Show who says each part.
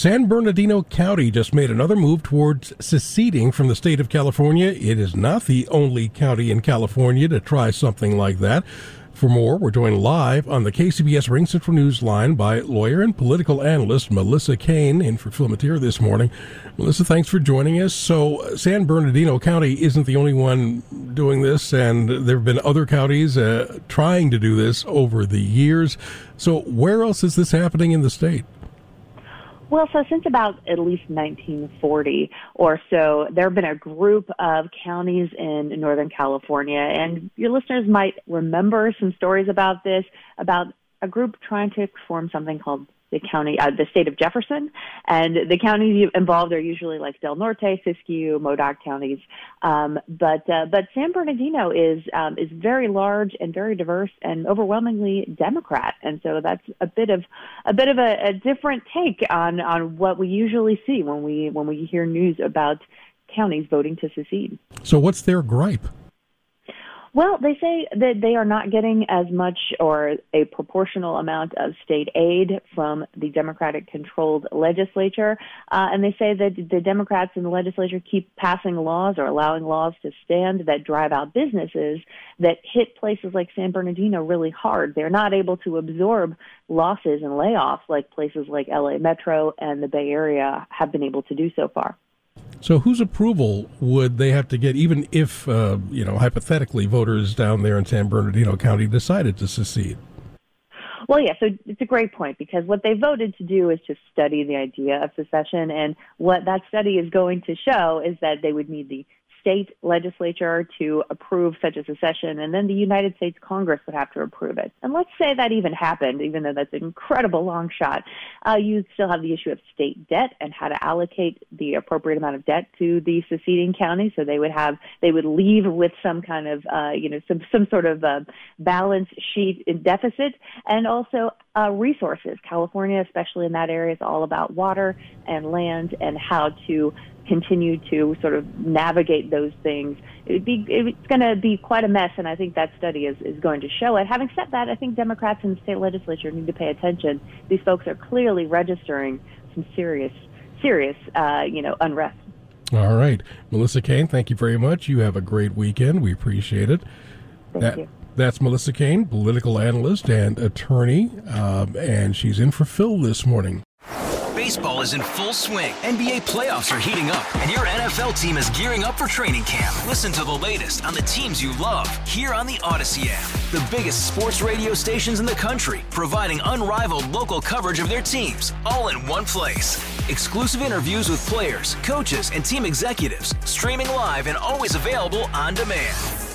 Speaker 1: San Bernardino County just made another move towards seceding from the state of California. It is not the only county in California to try something like that. For more, we're joined live on the KCBS Ring Central News line by lawyer and political analyst Melissa Caen in for Phil this morning. Melissa, thanks for joining us. So, San Bernardino County isn't the only one doing this, and there have been other counties uh, trying to do this over the years. So, where else is this happening in the state?
Speaker 2: Well, so since about at least 1940 or so, there have been a group of counties in Northern California, and your listeners might remember some stories about this, about a group trying to form something called the county, uh, the state of Jefferson, and the counties involved are usually like Del Norte, Siskiyou, Modoc counties. Um, but uh, but San Bernardino is um, is very large and very diverse and overwhelmingly Democrat, and so that's a bit of a bit of a, a different take on on what we usually see when we when we hear news about counties voting to secede.
Speaker 1: So what's their gripe?
Speaker 2: Well, they say that they are not getting as much or a proportional amount of state aid from the Democratic controlled legislature. Uh, and they say that the Democrats in the legislature keep passing laws or allowing laws to stand that drive out businesses that hit places like San Bernardino really hard. They're not able to absorb losses and layoffs like places like LA Metro and the Bay Area have been able to do so far.
Speaker 1: So, whose approval would they have to get, even if, uh, you know, hypothetically, voters down there in San Bernardino County decided to secede?
Speaker 2: Well, yeah, so it's a great point because what they voted to do is to study the idea of secession. And what that study is going to show is that they would need the state legislature to approve such a secession, and then the United States Congress would have to approve it. And let's say that even happened, even though that's an incredible long shot, uh, you still have the issue of state debt and how to allocate the appropriate amount of debt to the seceding counties. So they would have, they would leave with some kind of, uh, you know, some some sort of uh, balance sheet in deficit, and also uh, resources. California, especially in that area, is all about water and land and how to continue to sort of navigate those things. It'd be, it's going to be quite a mess, and I think that study is, is going to show it. Having said that, I think Democrats in the state legislature need to pay attention. These folks are clearly registering some serious, serious, uh, you know, unrest.
Speaker 1: All right. Melissa Caen, thank you very much. You have a great weekend. We appreciate it.
Speaker 2: Thank that, you.
Speaker 1: That's Melissa Caen, political analyst and attorney, um, and she's in for Phil this morning.
Speaker 3: Baseball is in full swing. NBA playoffs are heating up, and your NFL team is gearing up for training camp. Listen to the latest on the teams you love here on the Odyssey app. The biggest sports radio stations in the country, providing unrivaled local coverage of their teams, all in one place. Exclusive interviews with players, coaches, and team executives, streaming live and always available on demand.